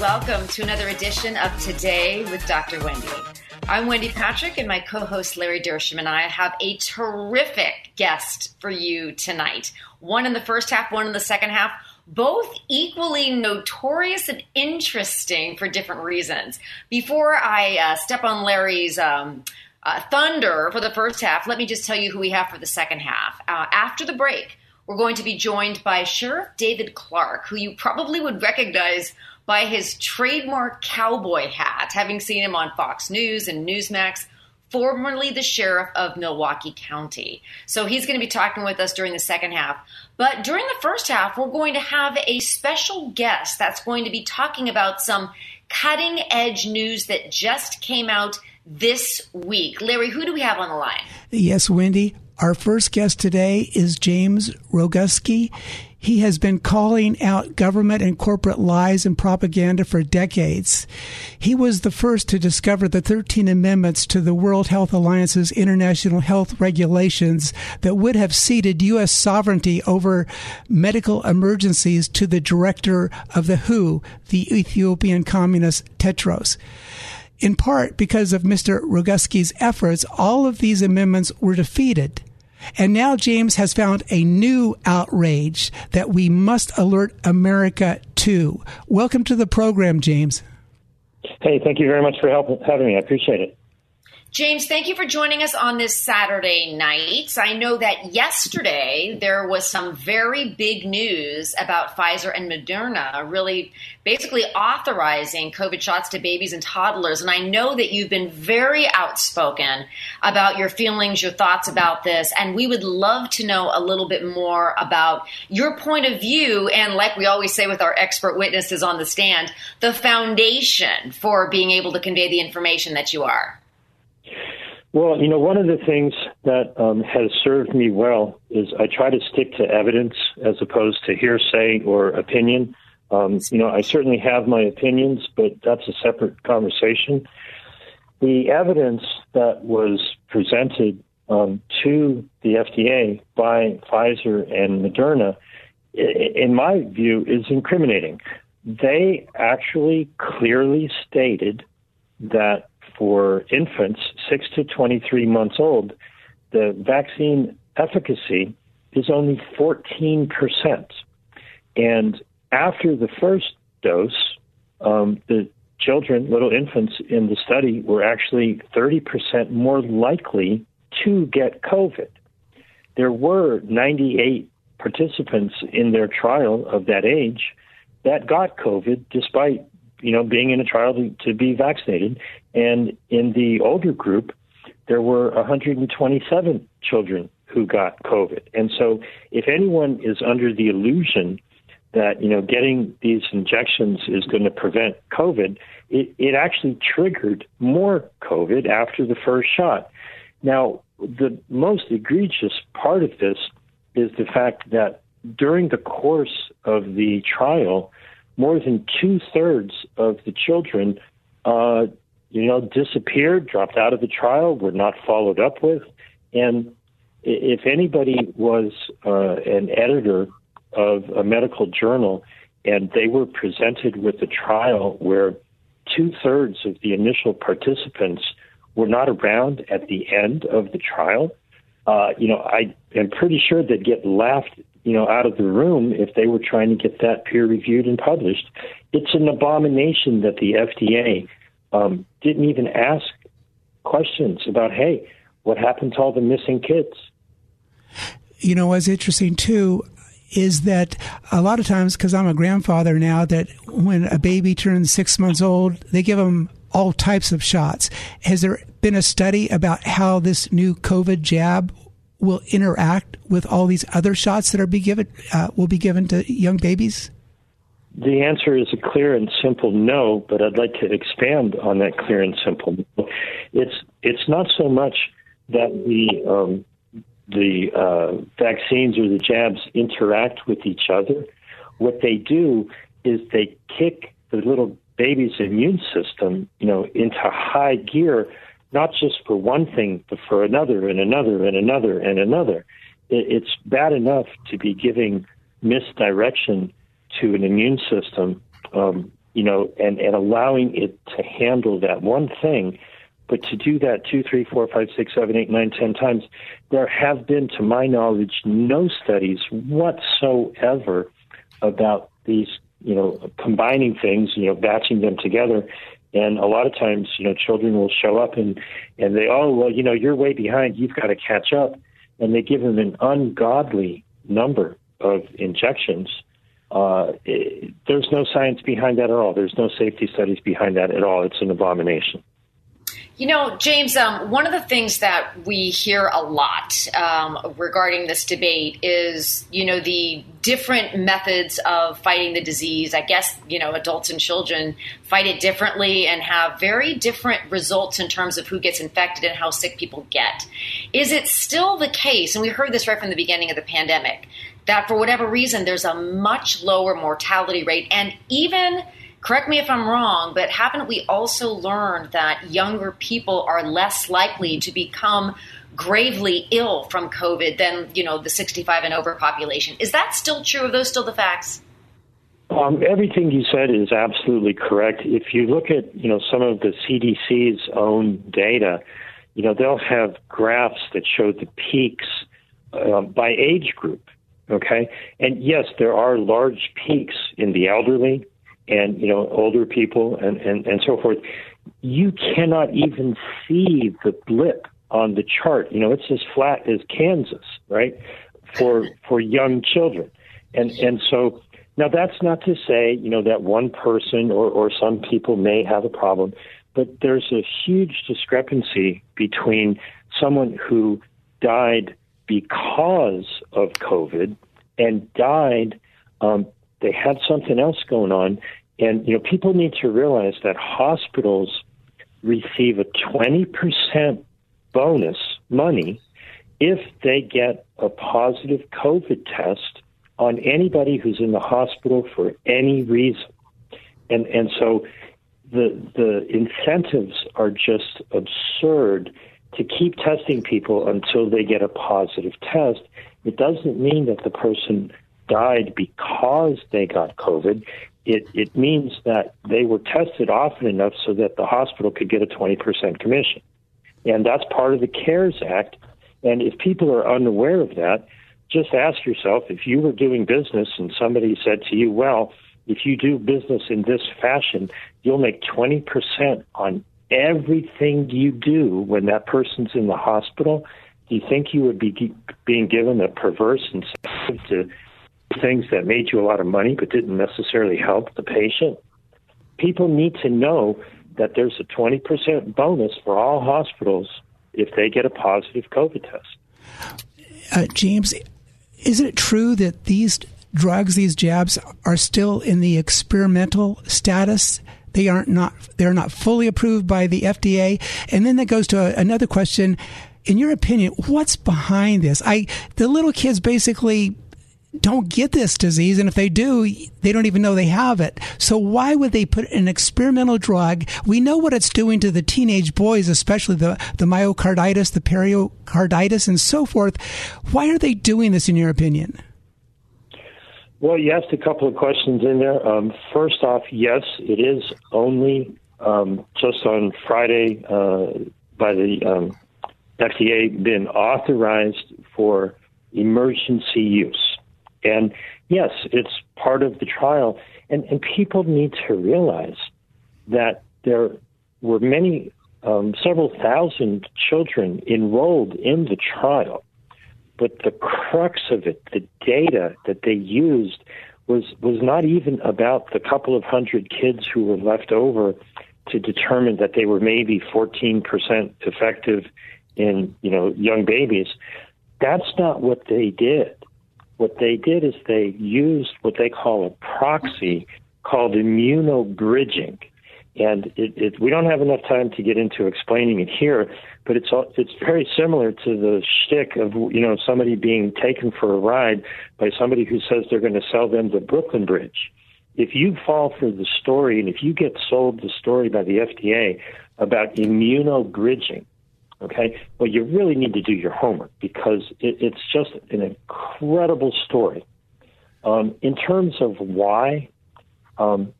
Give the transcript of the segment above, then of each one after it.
Welcome to another edition of Today with Dr. Wendy. I'm Wendy Patrick, and my co host Larry Dersham and I have a terrific guest for you tonight. One in the first half, one in the second half, both equally notorious and interesting for different reasons. Before I uh, step on Larry's um, uh, thunder for the first half, let me just tell you who we have for the second half. Uh, after the break, we're going to be joined by Sheriff David Clarke, who you probably would recognize by his trademark cowboy hat, having seen him on Fox News and Newsmax, formerly the sheriff of Milwaukee County. So he's going to be talking with us during the second half. But during the first half, we're going to have a special guest that's going to be talking about some cutting edge news that just came out this week. Larry, who do we have on the line? Yes, Wendy. Our first guest today is James Roguski. He has been calling out government and corporate lies and propaganda for decades. He was the first to discover the 13 amendments to the World Health Alliance's international health regulations that would have ceded U.S. sovereignty over medical emergencies to the director of the WHO, the Ethiopian communist Tedros. In part because of Mr. Roguski's efforts, all of these amendments were defeated. And now James has found a new outrage that we must alert America to. Welcome to the program, James. Hey, thank you very much for help, having me. I appreciate it. James, thank you for joining us on this Saturday night. I know that yesterday there was some very big news about Pfizer and Moderna really basically authorizing COVID shots to babies and toddlers. And I know that you've been very outspoken about your feelings, your thoughts about this. And we would love to know a little bit more about your point of view. And like we always say with our expert witnesses on the stand, the foundation for being able to convey the information that you are. Well, you know, one of the things that um, has served me well is I try to stick to evidence as opposed to hearsay or opinion. Um, you know, I certainly have my opinions, but that's a separate conversation. The evidence that was presented um, to the FDA by Pfizer and Moderna, in my view, is incriminating. They actually clearly stated that for infants 6 to 23 months old, the vaccine efficacy is only 14%. And after the first dose, um, the children, little infants in the study, were actually 30% more likely to get COVID. There were 98 participants in their trial of that age that got COVID despite you know, being in a trial to, to be vaccinated. And in the older group, there were 127 children who got COVID. And so, if anyone is under the illusion that you know getting these injections is going to prevent COVID, it, it actually triggered more COVID after the first shot. Now, the most egregious part of this is the fact that during the course of the trial, more than two thirds of the children, uh, you know, disappeared, dropped out of the trial, were not followed up with. And if anybody was uh, an editor of a medical journal and they were presented with a trial where two thirds of the initial participants were not around at the end of the trial, uh, you know, I am pretty sure they'd get laughed you know, out of the room if they were trying to get that peer reviewed and published. It's an abomination that the FDA um, didn't even ask questions about, hey, what happened to all the missing kids? You know, what's interesting too is that a lot of times, because I'm a grandfather now, that when a baby turns six months old, they give them all types of shots. Has there been a study about how this new COVID jab will interact with all these other shots that are be given uh, will be given to young babies? The answer is a clear and simple no, but I'd like to expand on that clear and simple. It's it's not so much that the um, the uh, vaccines or the jabs interact with each other. What they do is they kick the little baby's immune system, you know, into high gear, not just for one thing, but for another and another and another and another. It's bad enough to be giving misdirection to an immune system, um, you know, and, and allowing it to handle that one thing. But to do that two, three, four, five, six, seven, eight, nine, ten times, there have been, to my knowledge, no studies whatsoever about these, you know, combining things, you know, batching them together. And a lot of times, you know, children will show up and, and they, oh, well, you know, you're way behind. You've got to catch up. And they give them an ungodly number of injections uh, it, there's no science behind that at all. There's no safety studies behind that at all. It's an abomination. You know, James, um, one of the things that we hear a lot um, regarding this debate is, you know, the different methods of fighting the disease. I guess, you know, adults and children fight it differently and have very different results in terms of who gets infected and how sick people get. Is it still the case, and we heard this right from the beginning of the pandemic, that for whatever reason there's a much lower mortality rate and even correct me if I'm wrong, but haven't we also learned that younger people are less likely to become gravely ill from COVID than, you know, the 65 and over population? Is that still true? Are those still the facts? Um, everything you said is absolutely correct. If you look at, you know, some of the CDC's own data, you know, they'll have graphs that show the peaks uh, by age group. Okay. And yes, there are large peaks in the elderly and, you know, older people and, and, and so forth. You cannot even see the blip on the chart. You know, it's as flat as Kansas, right? For, for young children. And, and so now that's not to say, you know, that one person or, or some people may have a problem, but there's a huge discrepancy between someone who died because of COVID and died. Um, they had something else going on. And, you know, people need to realize that hospitals receive a 20% bonus money if they get a positive COVID test on anybody who's in the hospital for any reason. And, and so the, the incentives are just absurd to keep testing people until they get a positive test. It doesn't mean that the person died because they got COVID. It, it means that they were tested often enough so that the hospital could get a 20% commission. And that's part of the CARES Act. And if people are unaware of that, just ask yourself if you were doing business and somebody said to you, well, if you do business in this fashion, you'll make 20% on everything you do when that person's in the hospital, do you think you would be being given a perverse incentive to things that made you a lot of money but didn't necessarily help the patient? People need to know that there's a 20% bonus for all hospitals if they get a positive COVID test. Uh, James, is it true that these drugs, these jabs, are still in the experimental status? They aren't not they're not fully approved by the FDA. And then that goes to a, another question. In your opinion, what's behind this? I the little kids basically don't get this disease, and if they do, they don't even know they have it. So why would they put an experimental drug? We know what it's doing to the teenage boys, especially the, the myocarditis, the pericarditis, and so forth. Why are they doing this, in your opinion? Well, you asked a couple of questions in there. Um, first off, yes, it is only um, just on Friday uh, by the um, FDA been authorized for emergency use. And yes, it's part of the trial. And, and people need to realize that there were many, um, several thousand children enrolled in the trial. But the crux of it, the data that they used, was was not even about the couple of hundred kids who were left over to determine that they were maybe 14% effective in you know young babies. That's not what they did. What they did is they used what they call a proxy called immunobridging. And it, it, we don't have enough time to get into explaining it here, but it's it's very similar to the shtick of you know somebody being taken for a ride by somebody who says they're going to sell them the Brooklyn Bridge. If you fall for the story and if you get sold the story by the FDA about immunobridging, okay, well you really need to do your homework because it, it's just an incredible story. Um, in terms of why, um,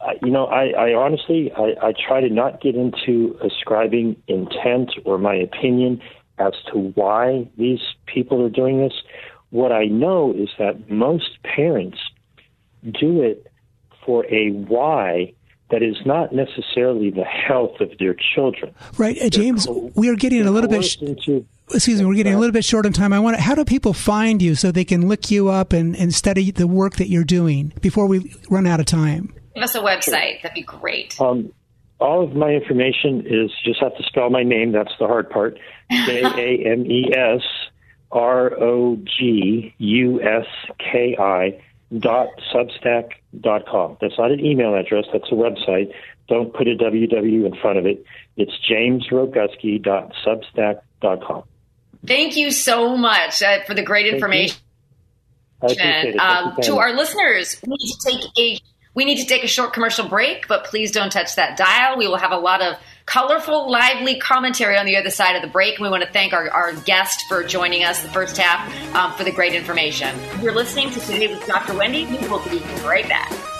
I, you know, I, I honestly, I, I try to not get into ascribing intent or my opinion as to why these people are doing this. What I know is that most parents do it for a why that is not necessarily the health of their children. Right, uh, James. Co- we are getting a little bit. Sh- into, excuse me, we're getting a little bit short on time. I want. To, how do people find you so they can look you up and, and study the work that you're doing before we run out of time? Give us a website. That'd be great. Um, all of my information is just have to spell my name. That's the hard part. J A M E S R O G U S K I dot substack dot com. That's not an email address. That's a website. Don't put a www in front of it. It's jamesroguski dot substack dot com. Thank you so much uh, for the great information. Um, to our listeners, we need to take a we need to take a short commercial break, but please don't touch that dial. We will have a lot of colorful, lively commentary on the other side of the break. We want to thank our, our guest for joining us the first half um, for the great information. You're listening to Today with Dr. Wendy. We will be right back.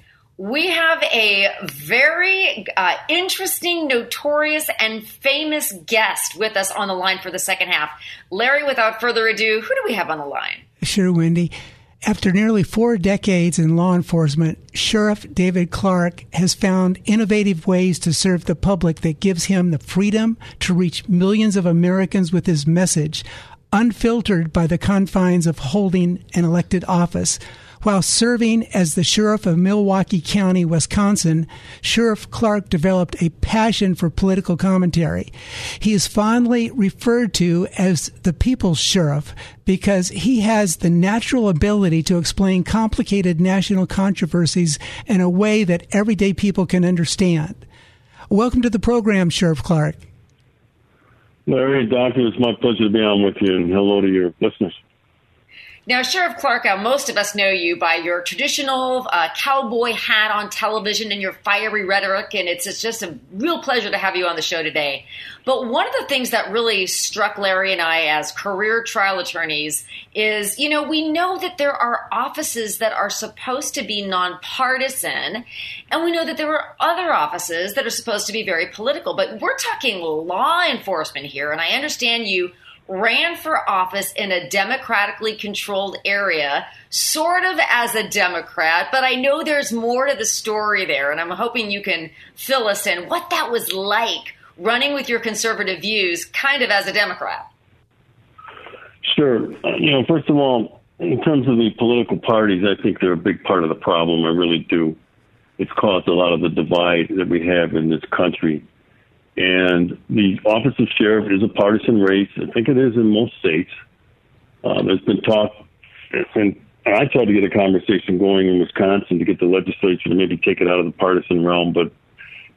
we have a very uh, interesting, notorious, and famous guest with us on the line for the second half. Larry, without further ado, who do we have on the line? Sure, Wendy. After nearly four decades in law enforcement, Sheriff David Clarke has found innovative ways to serve the public that gives him the freedom to reach millions of Americans with his message, unfiltered by the confines of holding an elected office. While serving as the sheriff of Milwaukee County, Wisconsin, Sheriff Clarke developed a passion for political commentary. He is fondly referred to as the people's sheriff because he has the natural ability to explain complicated national controversies in a way that everyday people can understand. Welcome to the program, Sheriff Clarke. Larry, Doctor, it's my pleasure to be on with you, and hello to your listeners. Now, Sheriff Clarke, uh, most of us know you by your traditional uh, cowboy hat on television and your fiery rhetoric, and it's, it's just a real pleasure to have you on the show today. But one of the things that really struck Larry and I as career trial attorneys is, you know, we know that there are offices that are supposed to be nonpartisan, and we know that there are other offices that are supposed to be very political. But we're talking law enforcement here, and I understand you ran for office in a democratically controlled area, sort of as a Democrat, but I know there's more to the story there, and I'm hoping you can fill us in what that was like running with your conservative views, kind of as a Democrat. Sure. You know, first of all, in terms of the political parties, I think they're a big part of the problem. I really do. It's caused a lot of the divide that we have in this country. And the office of sheriff is a partisan race. I think it is in most states. Uh, there's been talk and I tried to get a conversation going in Wisconsin to get the legislature to maybe take it out of the partisan realm, but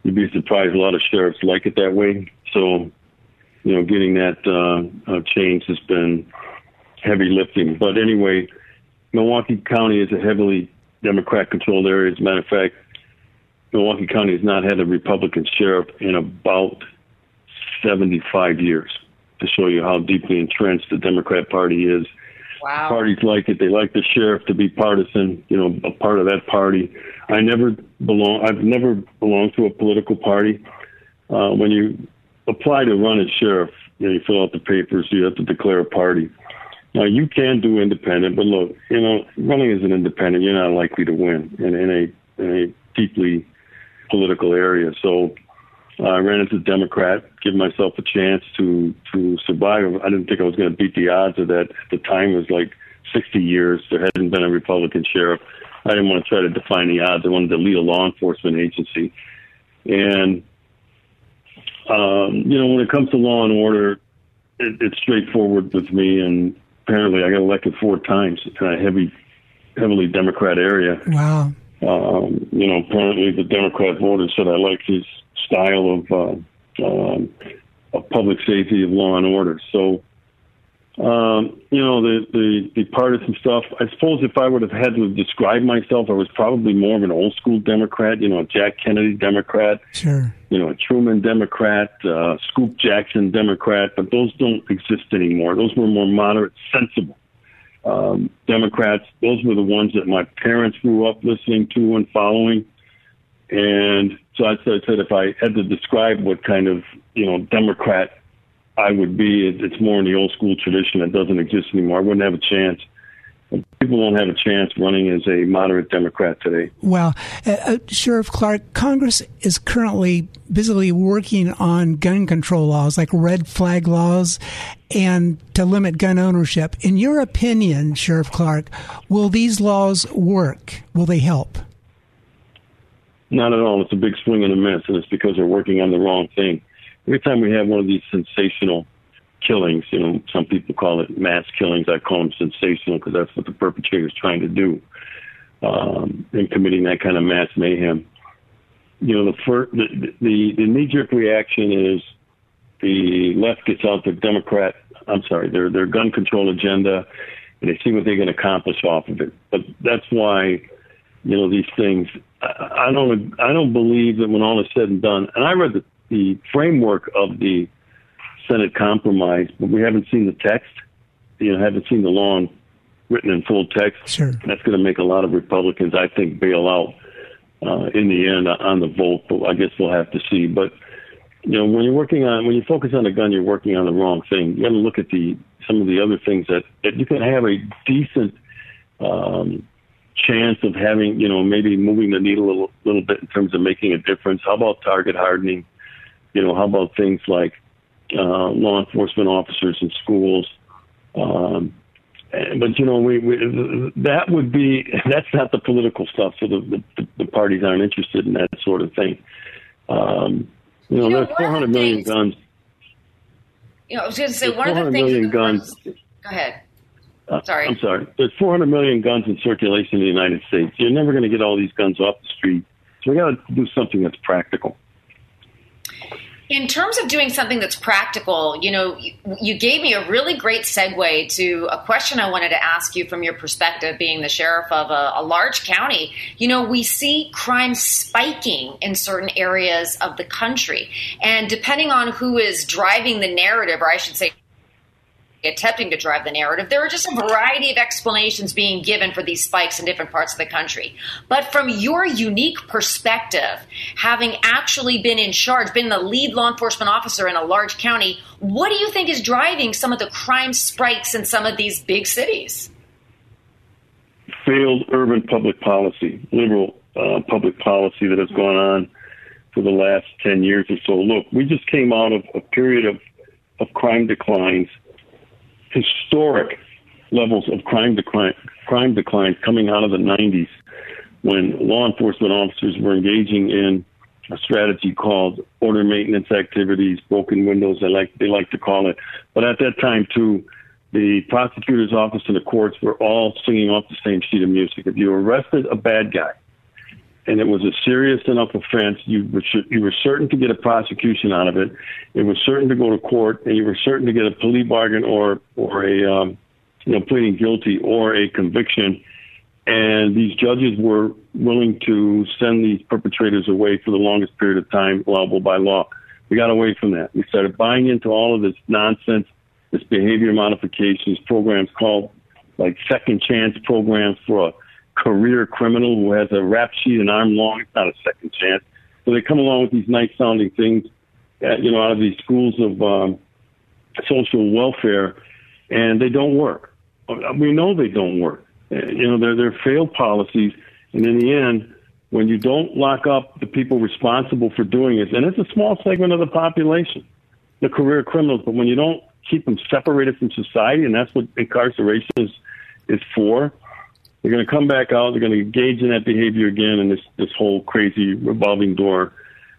you'd be surprised a lot of sheriffs like it that way. So, you know, getting that uh, uh, change has been heavy lifting. But anyway, Milwaukee County is a heavily Democrat controlled area. As a matter of fact, Milwaukee County has not had a Republican sheriff in about 75 years to show you how deeply entrenched the Democrat Party is. Wow. Parties like it. They like the sheriff to be partisan, you know, a part of that party. I never belong. I've never belonged to a political party. Uh, when you apply to run as sheriff, you, know, you fill out the papers. You have to declare a party. Now you can do independent, but look, you know, running as an independent, you're not likely to win in, in a in a deeply political area. So uh, I ran as a Democrat, give myself a chance to to survive. I didn't think I was going to beat the odds of that. At the time, it was like 60 years. There hadn't been a Republican sheriff. I didn't want to try to define the odds. I wanted to lead a law enforcement agency, and um, you know, when it comes to law and order, it, it's straightforward with me. And apparently, I got elected four times in a heavy, heavily Democrat area. Wow. Um, you know, apparently the Democrat voters said I like his style of, uh, um, of public safety, of law and order. So, um, you know, the, the, the partisan stuff, I suppose if I would have had to describe myself, I was probably more of an old school Democrat, you know, a Jack Kennedy Democrat. Sure. You know, a Truman Democrat, uh, Scoop Jackson Democrat, but those don't exist anymore. Those were more moderate, sensible um, Democrats. Those were the ones that my parents grew up listening to and following. And so I said, I said if I had to describe what kind of you know Democrat I would be, it's more in the old school tradition that doesn't exist anymore. I wouldn't have a chance. People don't have a chance running as a moderate Democrat today. Well, uh, uh, Sheriff Clarke, Congress is currently busily working on gun control laws like red flag laws and to limit gun ownership. In your opinion, Sheriff Clarke, will these laws work? Will they help? Not at all. It's a big swing and a miss, and it's because they're working on the wrong thing. Every time we have one of these sensational killings, you know, some people call it mass killings. I call them sensational because that's what the perpetrator is trying to do um, in committing that kind of mass mayhem. You know, the first, the, the, the knee jerk reaction is the left gets out the Democrat, I'm sorry, their their gun control agenda, and they see what they can accomplish off of it. But that's why, you know, these things. I, I don't I don't believe that when all is said and done, and I read the, the framework of the Senate compromise, but we haven't seen the text. You know, haven't seen the long written in full text. Sure. That's going to make a lot of Republicans, I think, bail out uh, in the end on the vote. But I guess we'll have to see. But you know, when you're working on when you focus on a gun, you're working on the wrong thing. You got to look at the some of the other things that, that you can have a decent um, chance of having, you know, maybe moving the needle a little, little bit in terms of making a difference. How about target hardening? You know, how about things like uh, law enforcement officers in schools. Um, but you know, we, we, that would be that's not the political stuff. So the, the, the parties aren't interested in that sort of thing. Um, you know, You know, there's one of 400 the million things- guns. You know, I was going to say one of the 400 things. million that the guns. Go ahead. Uh, Sorry. I'm sorry. There's 400 million guns in circulation in the United States. You're never going to get all these guns off the street. So we got to do something that's practical. In terms of doing something that's practical, you know, you, gave me a really great segue to a question I wanted to ask you from your perspective, being the sheriff of a, a large county. You know, we see crime spiking in certain areas of the country. And depending on who is driving the narrative, or I should say, attempting to drive the narrative, there are just a variety of explanations being given for these spikes in different parts of the country. But from your unique perspective, having actually been in charge, been the lead law enforcement officer in a large county, what do you think is driving some of the crime spikes in some of these big cities? failed urban public policy, liberal uh, public policy that has gone on for the last 10 years or so. Look, we just came out of a period of, of crime declines, historic levels of crime decline, crime declines coming out of the 90s when law enforcement officers were engaging in a strategy called order maintenance activities, broken windows, they like, they like to call it. But at that time, too, the prosecutor's office and the courts were all singing off the same sheet of music. If you arrested a bad guy and it was a serious enough offense, you were, you were certain to get a prosecution out of it. It was certain to go to court, and you were certain to get a plea bargain or or a um, you know pleading guilty or a conviction. And these judges were willing to send these perpetrators away for the longest period of time allowable by law. We got away from that. We started buying into all of this nonsense, this behavior modifications programs called like second chance programs for a career criminal who has a rap sheet an arm long. It's not a second chance. So they come along with these nice sounding things, uh, you know, out of these schools of um, social welfare, and they don't work. We know they don't work. Uh, you know, they're they're failed policies, and in the end, when you don't lock up the people responsible for doing it, and it's a small segment of the population, the career criminals, but when you don't keep them separated from society, and that's what incarceration is is for they're going to come back out. They're going to engage in that behavior again, and this this whole crazy revolving door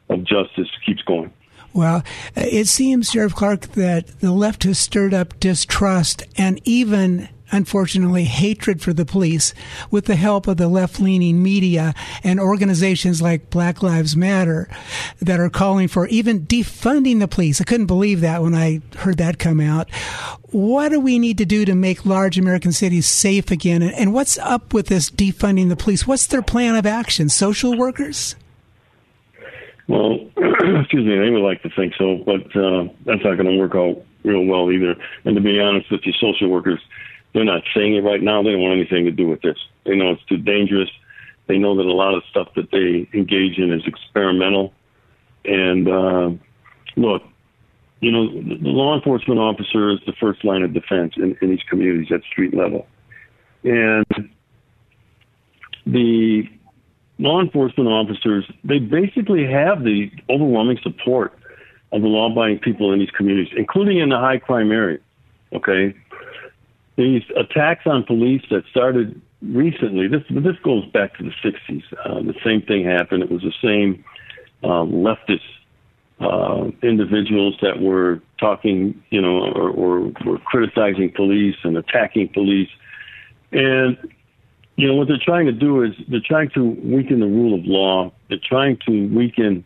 of justice keeps going. Well, it seems, Sheriff Clarke, that the left has stirred up distrust and even unfortunately, hatred for the police with the help of the left leaning media and organizations like Black Lives Matter that are calling for even defunding the police. I couldn't believe that when I heard that come out. What do we need to do to make large American cities safe again? And what's up with this defunding the police? What's their plan of action? Social workers? Well, excuse me, they would like to think so, but uh, that's not going to work out real well either. And to be honest with you, social workers, they're not saying it right now. They don't want anything to do with this. They know it's too dangerous. They know that a lot of stuff that they engage in is experimental. And uh, look, you know, the law enforcement officer is the first line of defense in, in these communities at street level. And the law enforcement officers, they basically have the overwhelming support of the law abiding people in these communities, including in the high crime areas. Okay these attacks on police that started recently. This this goes back to the '60s. Uh, the same thing happened. It was the same um, leftist uh, individuals that were talking, you know, or, or were criticizing police and attacking police. And you know what they're trying to do is they're trying to weaken the rule of law. They're trying to weaken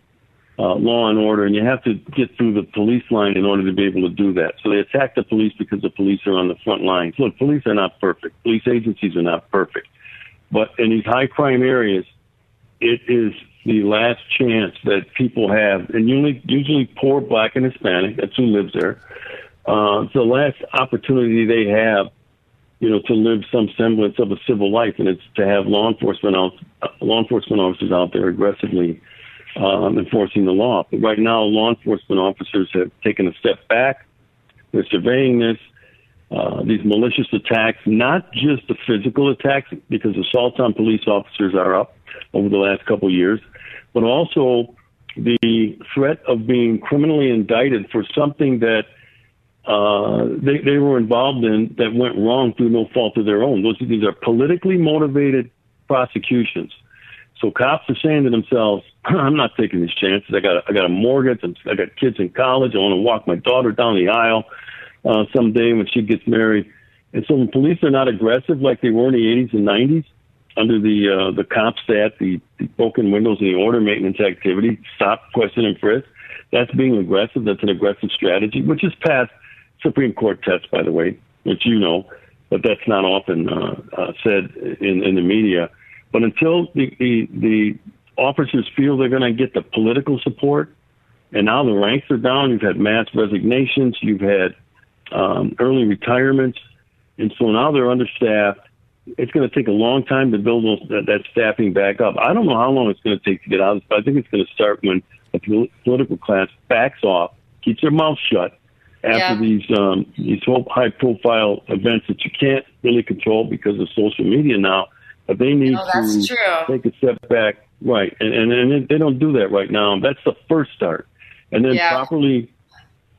uh, law and order, and you have to get through the police line in order to be able to do that. So they attack the police because the police are on the front lines. Look, police are not perfect. Police agencies are not perfect. But in these high crime areas, it is the last chance that people have, and usually, usually poor black and Hispanic, that's who lives there. Uh, it's the last opportunity they have, you know, to live some semblance of a civil life, and it's to have law enforcement out, uh, law enforcement officers out there aggressively um, enforcing the law. But right now, law enforcement officers have taken a step back. They're surveying this. Uh, these malicious attacks, not just the physical attacks, because assaults on police officers are up over the last couple of years, but also the threat of being criminally indicted for something that uh, they, they were involved in that went wrong through no fault of their own. Those these are politically motivated prosecutions. So cops are saying to themselves, I'm not taking these chances. I got a, I got a mortgage. I got kids in college. I want to walk my daughter down the aisle uh, someday when she gets married. And so when police are not aggressive like they were in the 80s and 90s under the uh, the CompStat, the, the broken windows and the order maintenance activity, stop, question, and frisk, that's being aggressive. That's an aggressive strategy, which is past Supreme Court tests, by the way, which you know, but that's not often uh, uh, said in, in the media. But until the, the, the officers feel they're going to get the political support, and now the ranks are down, you've had mass resignations, you've had um, early retirements, and so now they're understaffed. It's going to take a long time to build those, that, that staffing back up. I don't know how long it's going to take to get out of this, but I think it's going to start when the political class backs off, keeps their mouth shut after yeah. these um, these high profile events that you can't really control because of social media now but they need oh, to true. take a step back, right? And, and and they don't do that right now. That's the first start, and then yeah. properly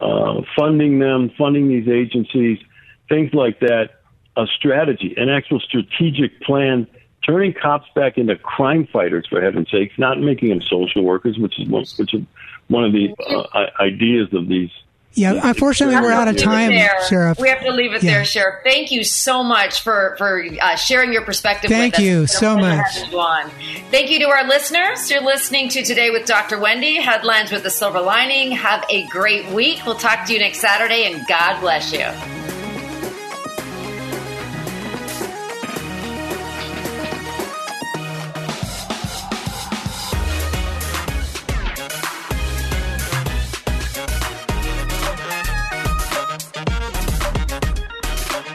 uh, funding them, funding these agencies, things like that. A strategy, an actual strategic plan, turning cops back into crime fighters for heaven's sakes, not making them social workers, which is one, which is one of the uh, ideas of these Yeah, unfortunately, we're out of time, Sheriff. We have to leave it yeah. there, Sheriff. Thank you so much for for uh, sharing your perspective. Thank you so much. You Thank you to our listeners. You're listening to Today with Dr. Wendy, headlines with the silver lining. Have a great week. We'll talk to you next Saturday, and God bless you.